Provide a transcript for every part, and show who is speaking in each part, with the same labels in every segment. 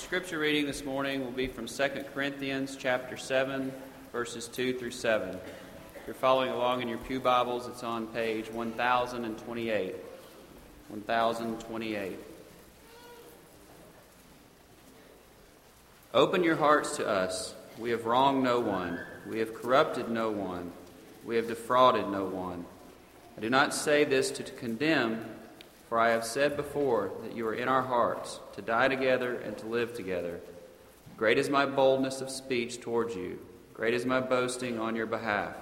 Speaker 1: scripture reading this morning will be from 2 Corinthians chapter 7, verses 2 through 7. If you're following along in your Pew Bibles, it's on page 1028. 1028. Open your hearts to us. We have wronged no one. We have corrupted no one. We have defrauded no one. I do not say this to condemn, for I have said before that you are in our hearts, to die together and to live together. Great is my boldness of speech towards you. Great is my boasting on your behalf.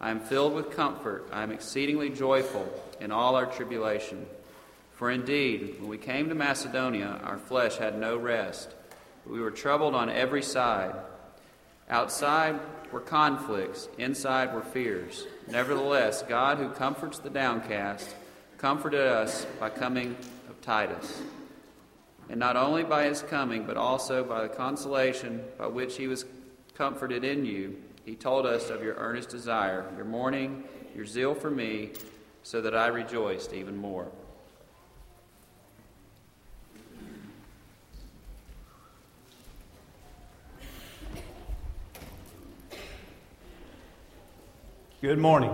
Speaker 1: I am filled with comfort. I am exceedingly joyful in all our tribulation. For indeed, when we came to Macedonia, our flesh had no rest we were troubled on every side. Outside were conflicts, inside were fears. Nevertheless, God, who comforts the downcast, comforted us by coming of Titus. And not only by his coming, but also by the consolation by which he was comforted in you, he told us of your earnest desire, your mourning, your zeal for me, so that I rejoiced even more.
Speaker 2: Good morning.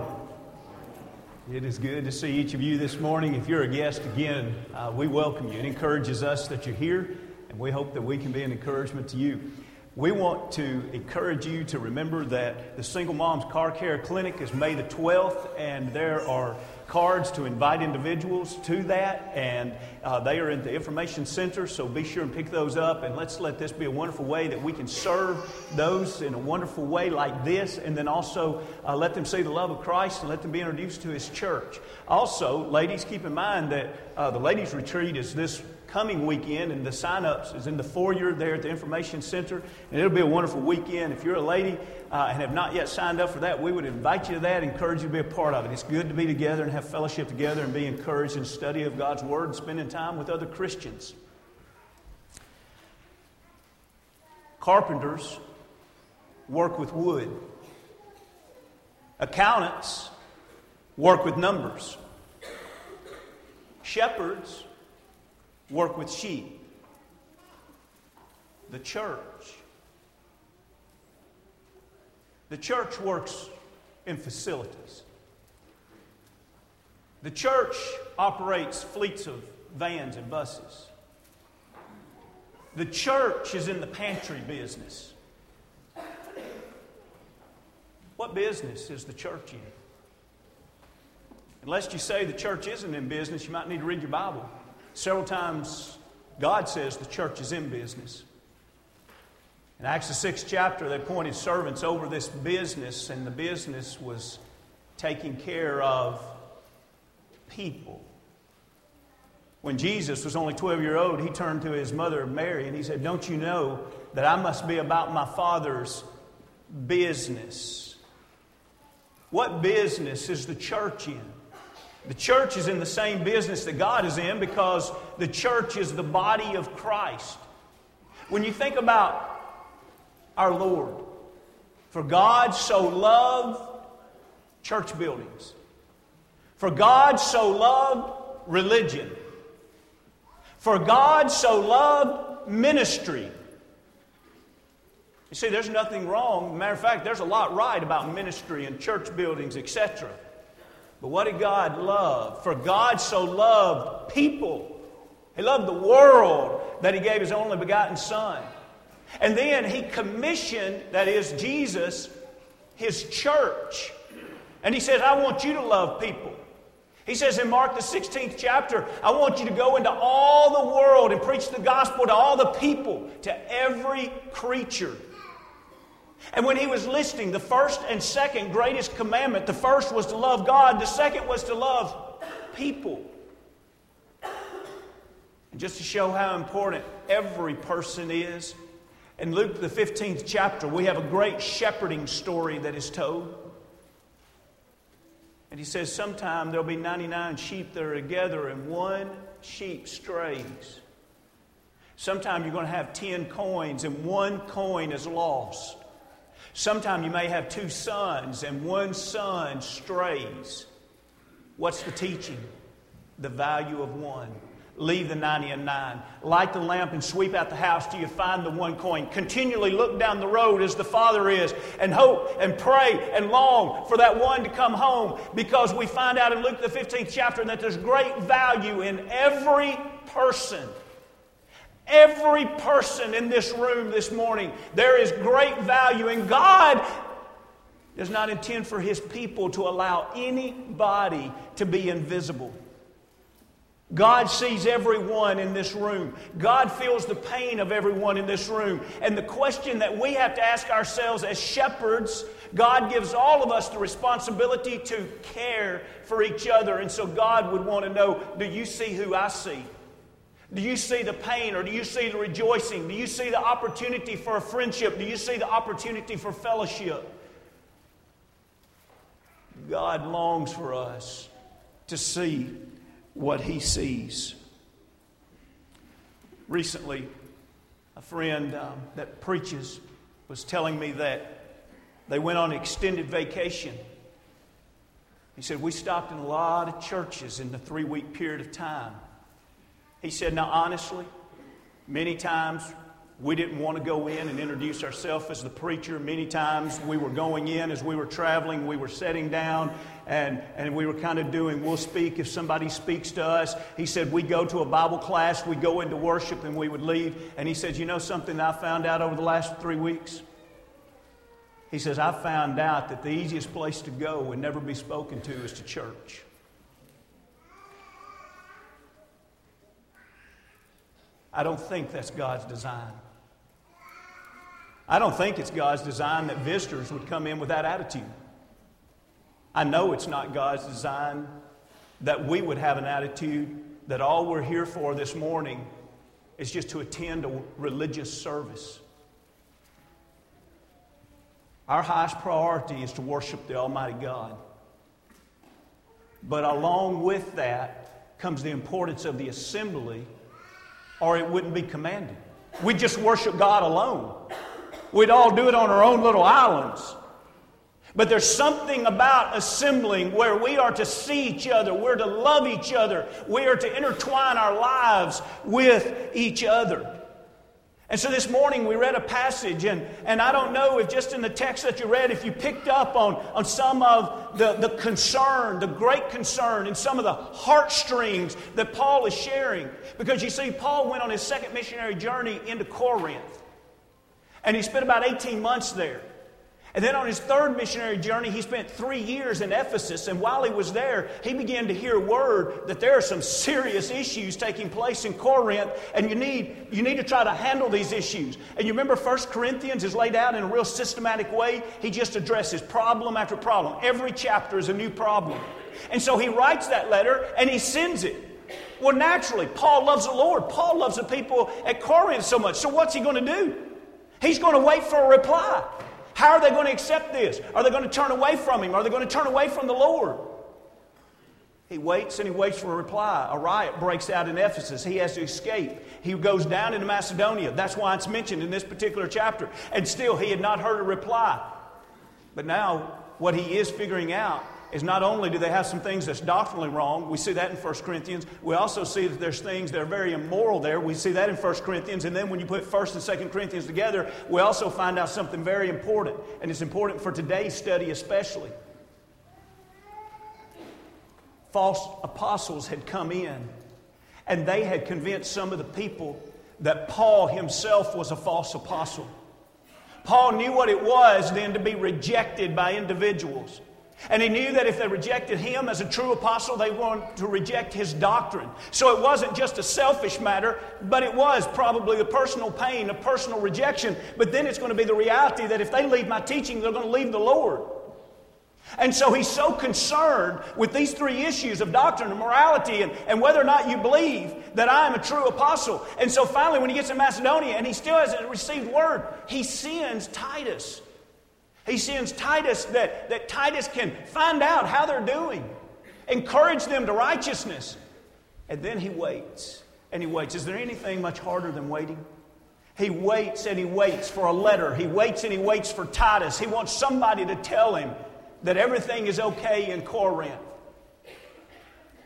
Speaker 2: It is good to see each of you this morning. If you're a guest again, uh, we welcome you. It encourages us that you're here, and we hope that we can be an encouragement to you. We want to encourage you to remember that the Single Moms Car Care Clinic is May the 12th, and there are cards to invite individuals to that, and uh, they are in the information center, so be sure and pick those up. And let's let this be a wonderful way that we can serve those in a wonderful way like this, and then also uh, let them see the love of Christ and let them be introduced to His church. Also, ladies, keep in mind that uh, the ladies' retreat is this coming weekend, and the sign ups is in the foyer there at the Information Center. And it'll be a wonderful weekend. If you're a lady uh, and have not yet signed up for that, we would invite you to that, encourage you to be a part of it. It's good to be together and have fellowship together and be encouraged in study of God's Word and spending time with other Christians. Carpenters work with wood. Accountants work with numbers. Shepherds work with sheep. The church. The church works in facilities. The church operates fleets of vans and buses. The church is in the pantry business. What business is the church in? Unless you say the church isn't in business, you might need to read your Bible. Several times, God says the church is in business. In Acts the sixth chapter, they appointed servants over this business, and the business was taking care of people. When Jesus was only 12 years old, he turned to his mother Mary and he said, Don't you know that I must be about my Father's business? What business is the church in? The church is in the same business that God is in because the church is the body of Christ. When you think about our Lord, for God so loved church buildings, for God so loved religion, for God so loved ministry. You see, there's nothing wrong. Matter of fact, there's a lot right about ministry and church buildings, etc. But what did God love? For God so loved people. He loved the world that He gave His only begotten Son. And then He commissioned, that is, Jesus, His church. And He says, I want you to love people. He says in Mark, the 16th chapter, I want you to go into all the world and preach the gospel to all the people, to every creature. And when he was listing the first and second greatest commandment, the first was to love God, the second was to love people. And just to show how important every person is, in Luke, the 15th chapter, we have a great shepherding story that is told. And he says, Sometime there'll be 99 sheep that are together and one sheep strays. Sometime you're going to have 10 coins and one coin is lost. Sometime you may have two sons and one son strays. What's the teaching? The value of one. leave the 90 and 9. Light the lamp and sweep out the house till you find the one coin. Continually look down the road as the Father is and hope and pray and long for that one to come home because we find out in Luke the 15th chapter that there's great value in every person. Every person in this room this morning, there is great value, and God does not intend for His people to allow anybody to be invisible. God sees everyone in this room. God feels the pain of everyone in this room. And the question that we have to ask ourselves as shepherds, God gives all of us the responsibility to care for each other. And so God would want to know do you see who I see? Do you see the pain or do you see the rejoicing? Do you see the opportunity for a friendship? Do you see the opportunity for fellowship? God longs for us to see what he sees. Recently, a friend um, that preaches was telling me that they went on extended vacation. He said, We stopped in a lot of churches in the three week period of time. He said, Now, honestly, many times we didn't want to go in and introduce ourselves as the preacher. Many times we were going in as we were traveling, we were sitting down and, and we were kind of doing, we'll speak if somebody speaks to us. He said, we'd go to a Bible class, we'd go into worship, and we would leave. And he said, You know something I found out over the last three weeks? He says, I found out that the easiest place to go and never be spoken to is to church. I don't think that's God's design. I don't think it's God's design that visitors would come in with that attitude. I know it's not God's design that we would have an attitude that all we're here for this morning is just to attend a religious service. Our highest priority is to worship the Almighty God. But along with that comes the importance of the assembly, or it wouldn't be commanded. We'd just worship God alone. We'd all do it on our own little islands. But there's something about assembling where we are to see each other, we're to love each other, we are to intertwine our lives with each other. And so this morning we read a passage, and, and I don't know if just in the text that you read, if you picked up on, on some of the, the concern, the great concern, and some of the heartstrings that Paul is sharing. Because you see, Paul went on his second missionary journey into Corinth. And he spent about 18 months there. And then on his third missionary journey, he spent three years in Ephesus. And while he was there, he began to hear word that there are some serious issues taking place in Corinth, and you need, you need to try to handle these issues. And you remember 1 Corinthians is laid out in a real systematic way. He just addresses problem after problem. Every chapter is a new problem. And so he writes that letter and he sends it. Well, naturally, Paul loves the Lord. Paul loves the people at Corinth so much. So what's he going to do? He's going to wait for a reply. How are they going to accept this? Are they going to turn away from him? Are they going to turn away from the Lord? He waits and he waits for a reply. A riot breaks out in Ephesus. He has to escape. He goes down into Macedonia. That's why it's mentioned in this particular chapter. And still, he had not heard a reply. But now, what he is figuring out is not only do they have some things that's doctrinally wrong, we see that in 1 Corinthians, we also see that there's things that are very immoral there. We see that in 1 Corinthians. And then when you put 1 and 2 Corinthians together, we also find out something very important. And it's important for today's study especially. False apostles had come in, and they had convinced some of the people that Paul himself was a false apostle. Paul knew what it was then to be rejected by individuals. And he knew that if they rejected him as a true apostle, they wanted to reject his doctrine. So it wasn't just a selfish matter, but it was probably the personal pain, a personal rejection. But then it's going to be the reality that if they leave my teaching, they're going to leave the Lord. And so he's so concerned with these three issues of doctrine and morality and, and whether or not you believe that I am a true apostle. And so finally, when he gets to Macedonia and he still hasn't received word, he sends Titus he sends Titus that, that Titus can find out how they're doing, encourage them to righteousness. And then he waits and he waits. Is there anything much harder than waiting? He waits and he waits for a letter. He waits and he waits for Titus. He wants somebody to tell him that everything is okay in Corinth.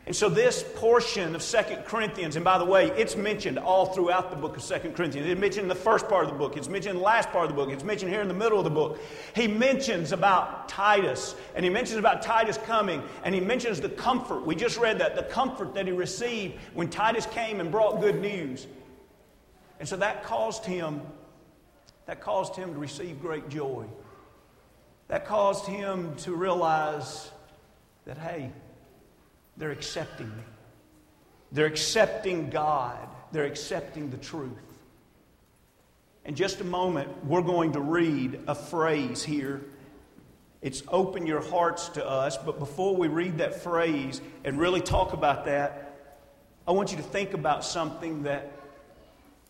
Speaker 2: And so, this portion of Second Corinthians, and by the way, it's mentioned all throughout the book of Second Corinthians. It's mentioned in the first part of the book, it's mentioned in the last part of the book, it's mentioned here in the middle of the book. He mentions about Titus, and he mentions about Titus coming, and he mentions the comfort. We just read that the comfort that he received when Titus came and brought good news. And so that caused him, that caused him to receive great joy. That caused him to realize that, hey, they're accepting me. They're accepting God. They're accepting the truth. In just a moment, we're going to read a phrase here. It's open your hearts to us, but before we read that phrase and really talk about that, I want you to think about something that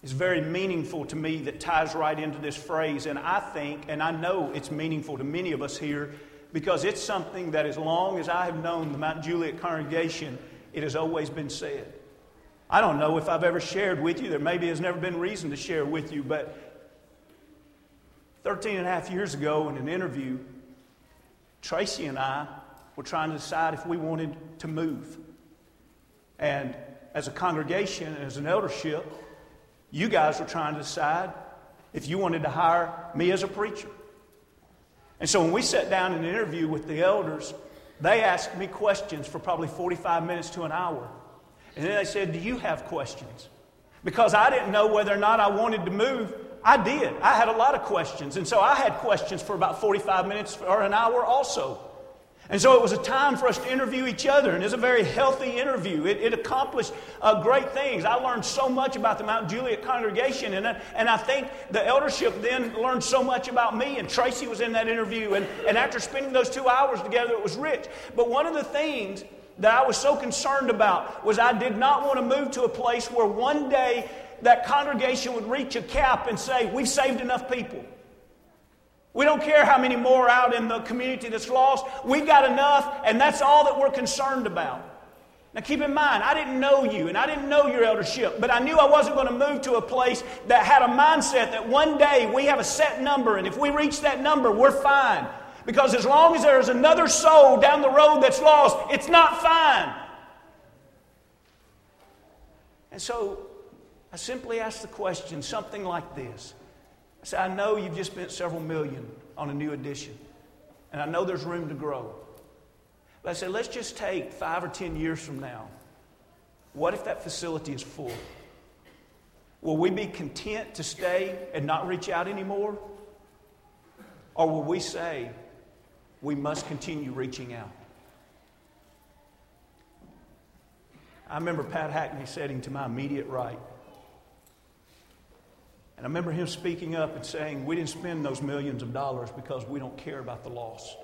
Speaker 2: is very meaningful to me that ties right into this phrase. And I think, and I know it's meaningful to many of us here, because it's something that as long as I have known the Mount Juliet congregation, it has always been said. I don't know if I've ever shared with you, there maybe has never been reason to share with you, but 13 and a half years ago in an interview, Tracy and I were trying to decide if we wanted to move. And as a congregation, as an eldership, you guys were trying to decide if you wanted to hire me as a preacher. And so when we sat down in an interview with the elders, they asked me questions for probably 45 minutes to an hour. And then they said, Do you have questions? Because I didn't know whether or not I wanted to move. I did. I had a lot of questions. And so I had questions for about 45 minutes or an hour also. And so it was a time for us to interview each other, and it was a very healthy interview. It, it accomplished uh, great things. I learned so much about the Mount Juliet congregation, and, uh, and I think the eldership then learned so much about me, and Tracy was in that interview. And, and after spending those two hours together, it was rich. But one of the things that I was so concerned about was I did not want to move to a place where one day that congregation would reach a cap and say, We've saved enough people. We don't care how many more out in the community that's lost. We've got enough, and that's all that we're concerned about. Now, keep in mind, I didn't know you and I didn't know your eldership, but I knew I wasn't going to move to a place that had a mindset that one day we have a set number, and if we reach that number, we're fine. Because as long as there is another soul down the road that's lost, it's not fine. And so I simply asked the question something like this I I know you've just spent several million on a new addition, and I know there's room to grow. But I said, let's just take five or ten years from now. What if that facility is full? Will we be content to stay and not reach out anymore? Or will we say, we must continue reaching out? I remember Pat Hackney sitting to my immediate right. And I remember him speaking up and saying, We didn't spend those millions of dollars because we don't care about the lost.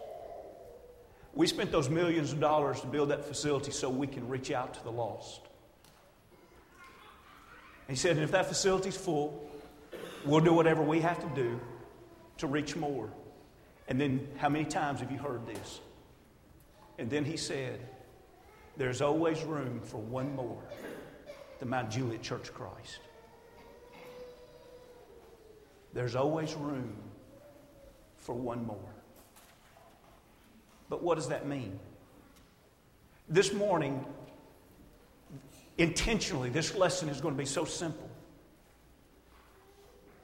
Speaker 2: We spent those millions of dollars to build that facility so we can reach out to the lost. And he said, And if that facility's full, we'll do whatever we have to do to reach more. And then, how many times have you heard this? And then he said, There's always room for one more, the Mount Juliet Church Christ. There's always room for one more. But what does that mean? This morning, intentionally, this lesson is going to be so simple.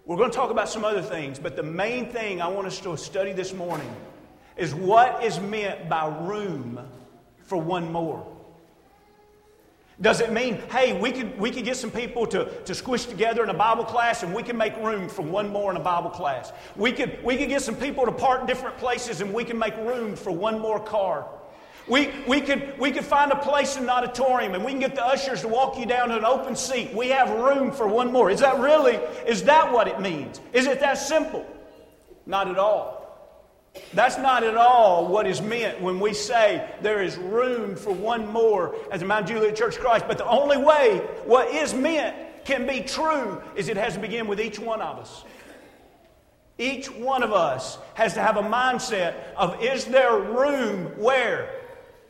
Speaker 2: We're going to talk about some other things, but the main thing I want us to study this morning is what is meant by room for one more. Does it mean, hey, we could, we could get some people to, to squish together in a Bible class and we can make room for one more in a Bible class? We could, we could get some people to park different places and we can make room for one more car. We, we, could, we could find a place in an auditorium and we can get the ushers to walk you down to an open seat. We have room for one more. Is that really, is that what it means? Is it that simple? Not at all. That's not at all what is meant when we say there is room for one more at the Mount Juliet Church Christ. But the only way what is meant can be true is it has to begin with each one of us. Each one of us has to have a mindset of is there room where?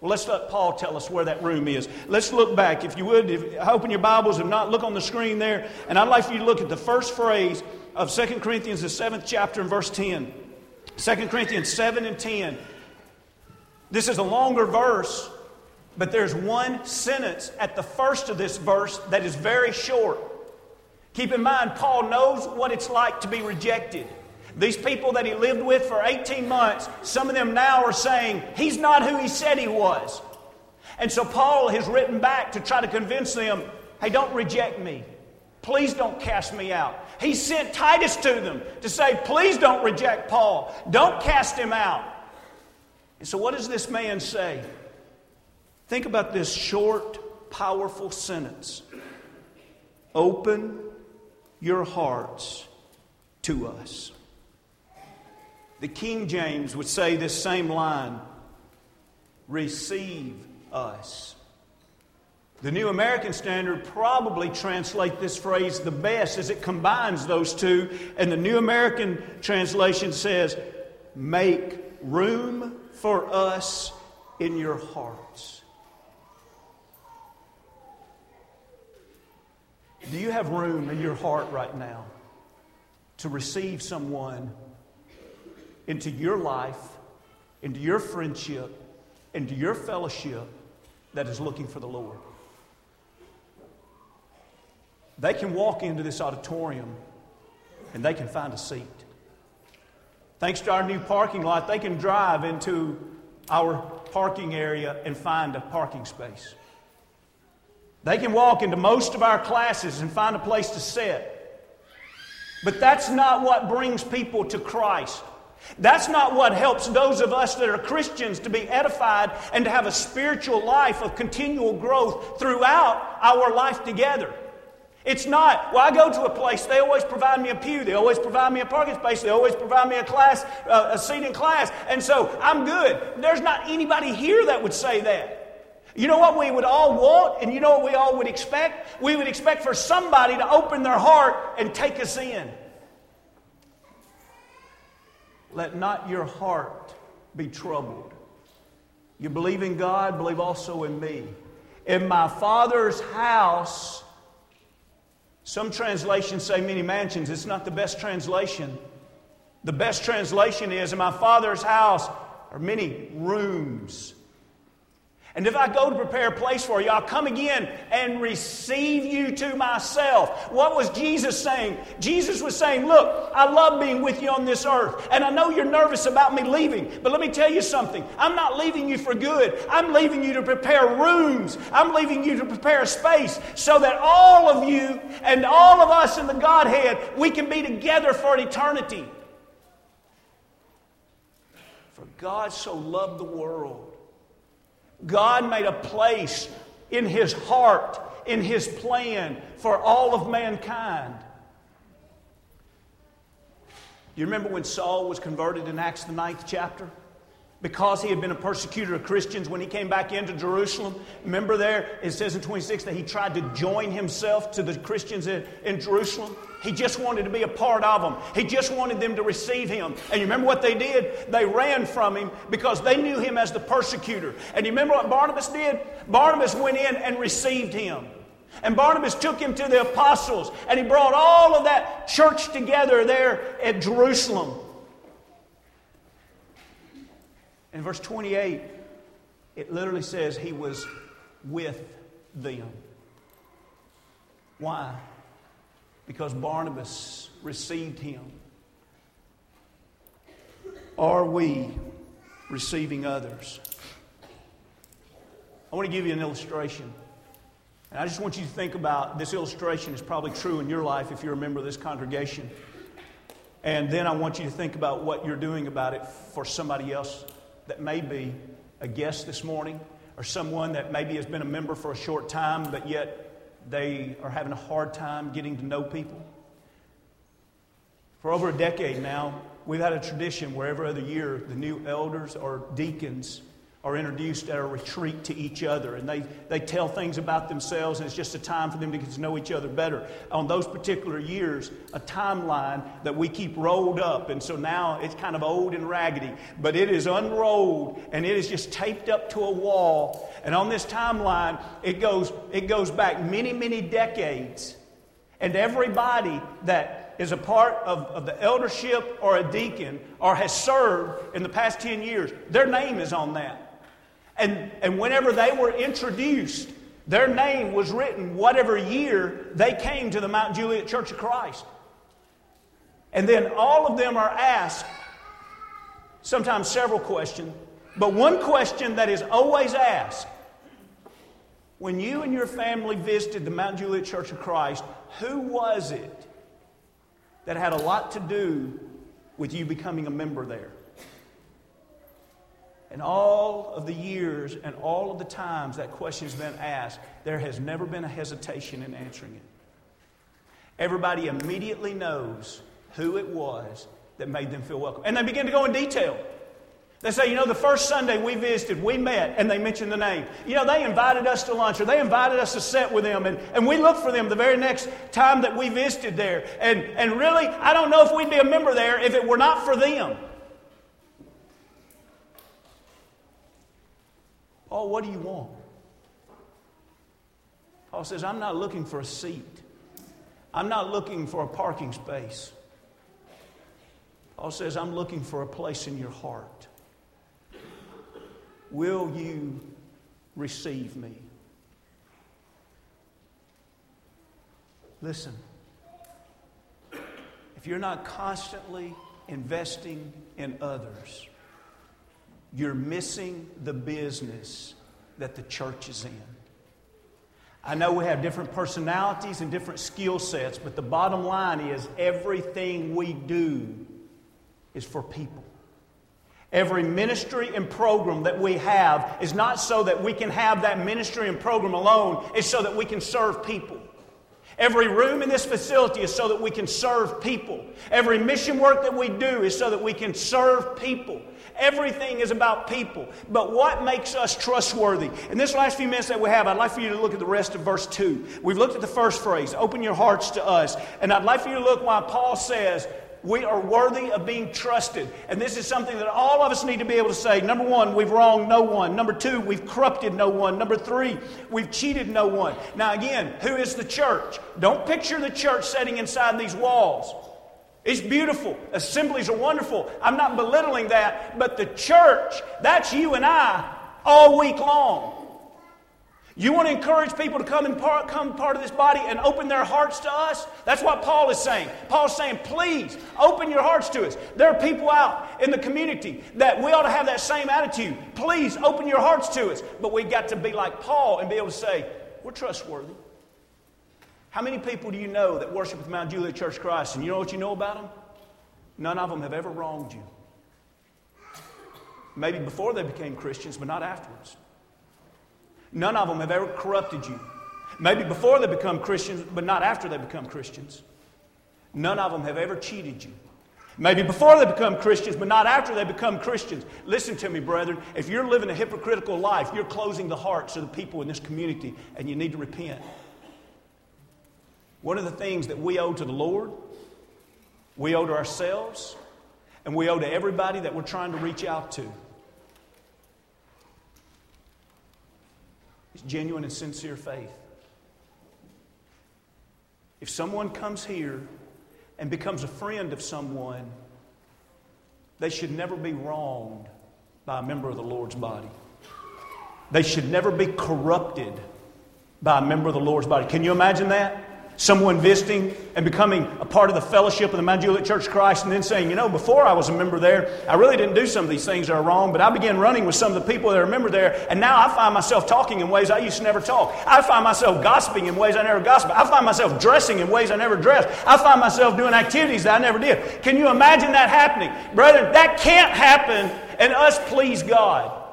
Speaker 2: Well, let's let Paul tell us where that room is. Let's look back. If you would, if, open your Bibles. If not, look on the screen there. And I'd like for you to look at the first phrase of 2 Corinthians, the seventh chapter, and verse 10. 2 Corinthians 7 and 10. This is a longer verse, But there's one sentence at the first of this verse that is very short. Keep in mind, Paul knows what it's like to be rejected. These people that he lived with for 18 months, some of them now are saying, He's not who he said he was. And so Paul has written back to try to convince them, Hey, don't reject me. Please don't cast me out. He sent Titus to them to say, Please don't reject Paul. Don't cast him out. And so, what does this man say? Think about this short, powerful sentence Open your hearts to us. The King James would say this same line receive us. The New American Standard probably translates this phrase the best as it combines those two, and the New American translation says, Make room for us in your hearts. Do you have room in your heart right now to receive someone into your life, into your friendship, into your fellowship that is looking for the Lord? They can walk into this auditorium and they can find a seat. Thanks to our new parking lot, they can drive into our parking area and find a parking space. They can walk into most of our classes and find a place to sit. But that's not what brings people to Christ. That's not what helps those of us that are Christians to be edified and to have a spiritual life of continual growth throughout our life together. It's not, well, I go to a place, they always provide me a pew, they always provide me a parking space, they always provide me a class, uh, a seat in class, and so I'm good. There's not anybody here that would say that. You know what we would all want, and you know what we all would expect? We would expect for somebody to open their heart and take us in. Let not your heart be troubled. You believe in God, believe also in me. In my Father's house, some translations say many mansions. It's not the best translation. The best translation is In my Father's house are many rooms. And if I go to prepare a place for you, I'll come again and receive you to myself. What was Jesus saying? Jesus was saying, Look, I love being with you on this earth. And I know you're nervous about me leaving. But let me tell you something. I'm not leaving you for good. I'm leaving you to prepare rooms. I'm leaving you to prepare a space so that all of you and all of us in the Godhead, we can be together for eternity. For God so loved the world God made a place in his heart, in his plan for all of mankind. You remember when Saul was converted in Acts, the ninth chapter? Because he had been a persecutor of Christians when he came back into Jerusalem. Remember there, it says in 26 that he tried to join himself to the Christians in, in Jerusalem. He just wanted to be a part of them. He just wanted them to receive him. And you remember what they did? They ran from him because they knew him as the persecutor. And you remember what Barnabas did? Barnabas went in and received him. And Barnabas took him to the apostles, and he brought all of that church together there at Jerusalem. In verse 28, it literally says he was with them. Why? because Barnabas received him? Are we receiving others? I want to give you an illustration. And I just want you to think about this illustration is probably true in your life if you're a member of this congregation. And then I want you to think about what you're doing about it for somebody else that may be a guest this morning or someone that maybe has been a member for a short time but yet they are having a hard time getting to know people. For over a decade now, we've had a tradition where every other year the new elders or deacons are introduced at a retreat to each other and they, they tell things about themselves and it's just a time for them to get to know each other better. On those particular years a timeline that we keep rolled up and so now it's kind of old and raggedy but it is unrolled and it is just taped up to a wall. And on this timeline it goes it goes back many many decades and everybody that is a part of, of the eldership or a deacon or has served in the past 10 years their name is on that And, and whenever they were introduced, their name was written whatever year they came to the Mount Juliet Church of Christ. And then all of them are asked, sometimes several questions, but one question that is always asked when you and your family visited the Mount Juliet Church of Christ, who was it that had a lot to do with you becoming a member there? And all of the years and all of the times that question has been asked, there has never been a hesitation in answering it. Everybody immediately knows who it was that made them feel welcome. And they begin to go in detail. They say, you know, the first Sunday we visited, we met, and they mentioned the name. You know, they invited us to lunch or they invited us to sit with them, and, and we looked for them the very next time that we visited there. And, and really, I don't know if we'd be a member there if it were not for them. Paul, what do you want? Paul says, I'm not looking for a seat. I'm not looking for a parking space. Paul says, I'm looking for a place in your heart. Will you receive me? Listen, if you're not constantly investing in others, you're missing the business that the church is in. I know we have different personalities and different skill sets, but the bottom line is everything we do is for people. Every ministry and program that we have is not so that we can have that ministry and program alone, it's so that we can serve people. Every room in this facility is so that we can serve people. Every mission work that we do is so that we can serve people. Everything is about people. But what makes us trustworthy? In this last few minutes that we have, I'd like for you to look at the rest of verse 2. We've looked at the first phrase, open your hearts to us. And I'd like for you to look why Paul says, we are worthy of being trusted. And this is something that all of us need to be able to say. Number one, we've wronged no one. Number two, we've corrupted no one. Number three, we've cheated no one. Now, again, who is the church? Don't picture the church sitting inside these walls. It's beautiful. Assemblies are wonderful. I'm not belittling that, but the church, that's you and I all week long. You want to encourage people to come and part, come part of this body and open their hearts to us? That's what Paul is saying. Paul's saying, please open your hearts to us. There are people out in the community that we ought to have that same attitude. Please open your hearts to us. But we've got to be like Paul and be able to say, we're trustworthy. How many people do you know that worship with Mount Juliet Church Christ? And you know what you know about them? None of them have ever wronged you. Maybe before they became Christians, but not afterwards. None of them have ever corrupted you. Maybe before they become Christians, but not after they become Christians. None of them have ever cheated you. Maybe before they become Christians, but not after they become Christians. Listen to me, brethren. If you're living a hypocritical life, you're closing the hearts of the people in this community, and you need to repent. One of the things that we owe to the Lord, we owe to ourselves, and we owe to everybody that we're trying to reach out to genuine and sincere faith. If someone comes here and becomes a friend of someone, they should never be wronged by a member of the Lord's body. They should never be corrupted by a member of the Lord's body. Can you imagine that? Someone visiting and becoming a part of the fellowship of the Mount Juliet Church of Christ, and then saying, you know, before I was a member there, I really didn't do some of these things that are wrong, but I began running with some of the people that are a member there, and now I find myself talking in ways I used to never talk. I find myself gossiping in ways I never gossiped. I find myself dressing in ways I never dressed. I find myself doing activities that I never did. Can you imagine that happening? Brethren, that can't happen and us please God.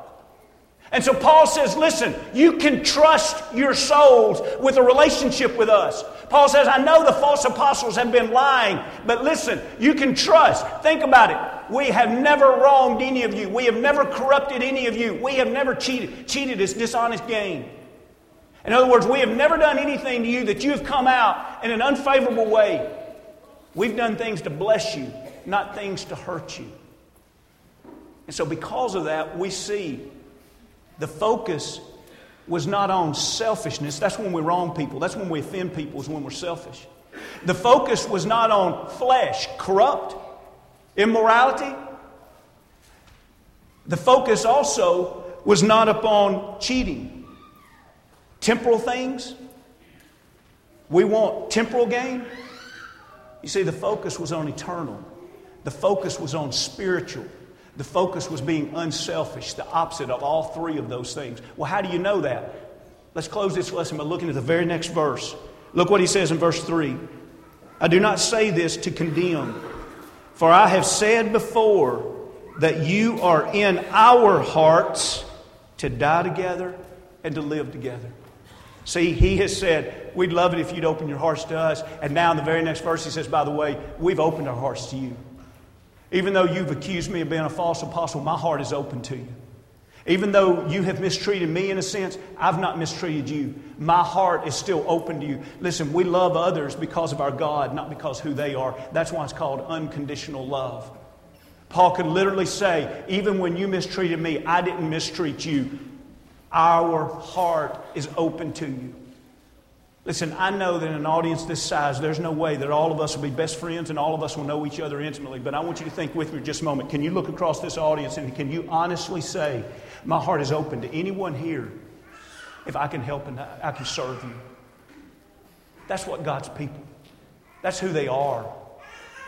Speaker 2: And so Paul says, listen, you can trust your souls with a relationship with us. Paul says, I know the false apostles have been lying, but listen, you can trust. Think about it. We have never wronged any of you. We have never corrupted any of you. We have never cheated. Cheated is dishonest gain. In other words, we have never done anything to you that you have come out in an unfavorable way. We've done things to bless you, not things to hurt you. And so, because of that, we see the focus was not on selfishness. That's when we wrong people. That's when we offend people, is when we're selfish. The focus was not on flesh, corrupt, immorality. The focus also was not upon cheating. Temporal things, we want temporal gain. You see, the focus was on eternal, the focus was on spiritual. The focus was being unselfish, the opposite of all three of those things. Well, how do you know that? Let's close this lesson by looking at the very next verse. Look what he says in verse 3. I do not say this to condemn, for I have said before that you are in our hearts to die together and to live together. See, he has said, We'd love it if you'd open your hearts to us. And now in the very next verse, he says, By the way, we've opened our hearts to you. Even though you've accused me of being a false apostle, my heart is open to you. Even though you have mistreated me in a sense, I've not mistreated you. My heart is still open to you. Listen, we love others because of our God, not because who they are. That's why it's called unconditional love. Paul could literally say, even when you mistreated me, I didn't mistreat you. Our heart is open to you. Listen, I know that in an audience this size, there's no way that all of us will be best friends and all of us will know each other intimately. But I want you to think with me just a moment. Can you look across this audience and can you honestly say, My heart is open to anyone here if I can help and I can serve you? That's what God's people, that's who they are.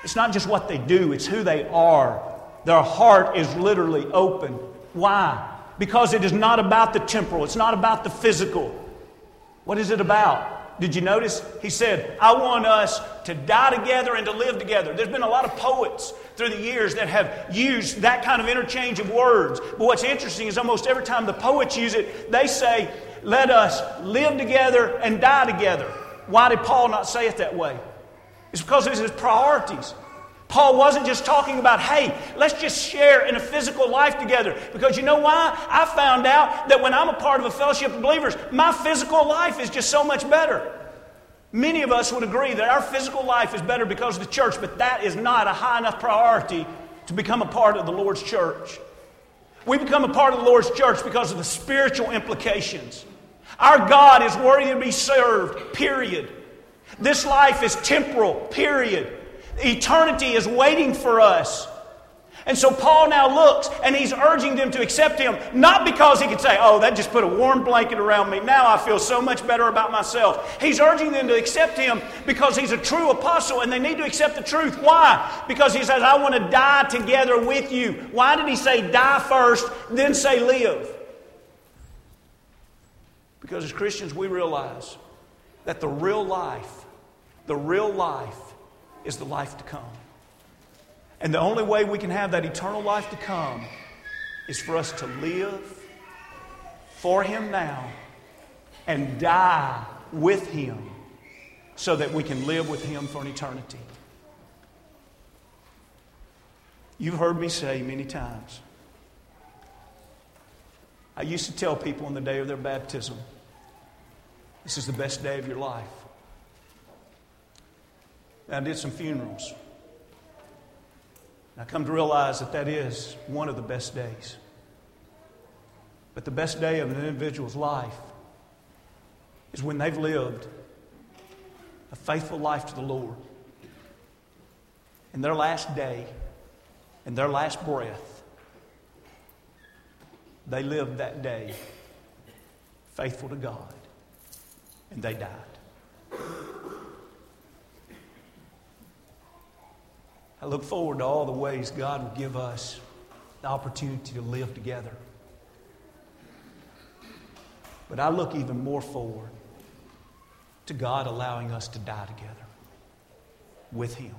Speaker 2: It's not just what they do, it's who they are. Their heart is literally open. Why? Because it is not about the temporal, it's not about the physical. What is it about? Did you notice? He said, I want us to die together and to live together. There's been a lot of poets through the years that have used that kind of interchange of words. But what's interesting is almost every time the poets use it, they say, Let us live together and die together. Why did Paul not say it that way? It's because of his priorities. Paul wasn't just talking about, hey, let's just share in a physical life together. Because you know why? I found out that when I'm a part of a fellowship of believers, my physical life is just so much better. Many of us would agree that our physical life is better because of the church, but that is not a high enough priority to become a part of the Lord's church. We become a part of the Lord's church because of the spiritual implications. Our God is worthy to be served, period. This life is temporal, period. Eternity is waiting for us. And so Paul now looks and he's urging them to accept him, not because he could say, Oh, that just put a warm blanket around me. Now I feel so much better about myself. He's urging them to accept him because he's a true apostle and they need to accept the truth. Why? Because he says, I want to die together with you. Why did he say die first, then say live? Because as Christians, we realize that the real life, the real life, is the life to come. And the only way we can have that eternal life to come is for us to live for Him now and die with Him so that we can live with Him for an eternity. You've heard me say many times. I used to tell people on the day of their baptism, this is the best day of your life. I did some funerals. And I come to realize that that is one of the best days. But the best day of an individual's life is when they've lived a faithful life to the Lord. In their last day, in their last breath, they lived that day faithful to God, and they died. I look forward to all the ways God will give us the opportunity to live together. But I look even more forward to God allowing us to die together with Him.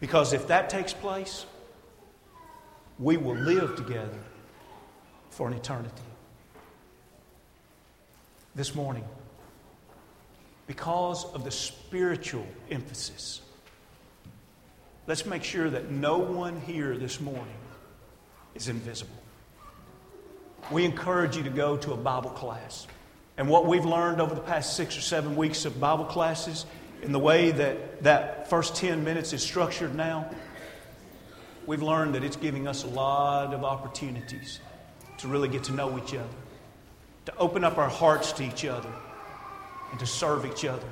Speaker 2: Because if that takes place, we will live together for an eternity. This morning, because of the spiritual emphasis Let's make sure that no one here this morning is invisible. We encourage you to go to a Bible class. And what we've learned over the past six or seven weeks of Bible classes, in the way that that first 10 minutes is structured now, we've learned that it's giving us a lot of opportunities to really get to know each other, to open up our hearts to each other, and to serve each other.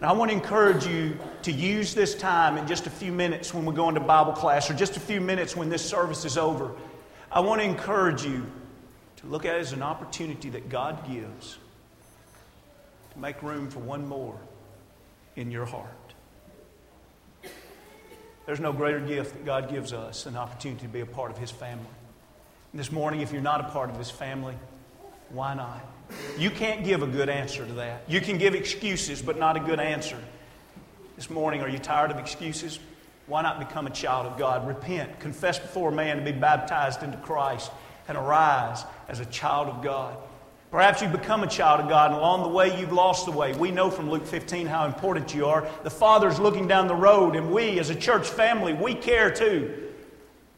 Speaker 2: And I want to encourage you to use this time in just a few minutes when we go into Bible class, or just a few minutes when this service is over. I want to encourage you to look at it as an opportunity that God gives to make room for one more in your heart. There's no greater gift that God gives us an opportunity to be a part of His family. And this morning, if you're not a part of His family, why not? You can't give a good answer to that. You can give excuses, but not a good answer. This morning, are you tired of excuses? Why not become a child of God? Repent, confess before man to be baptized into Christ, and arise as a child of God. Perhaps you've become a child of God, and along the way you've lost the way. We know from Luke 15 how important you are. The Father's looking down the road, and we, as a church family, we care too.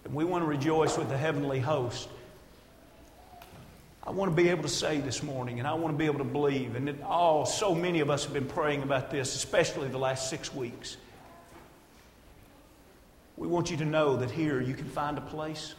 Speaker 2: And we want to rejoice with the heavenly host. I want to be able to say this morning, and I want to be able to believe, and oh, so many of us have been praying about this, especially the last six weeks. We want you to know that here you can find a place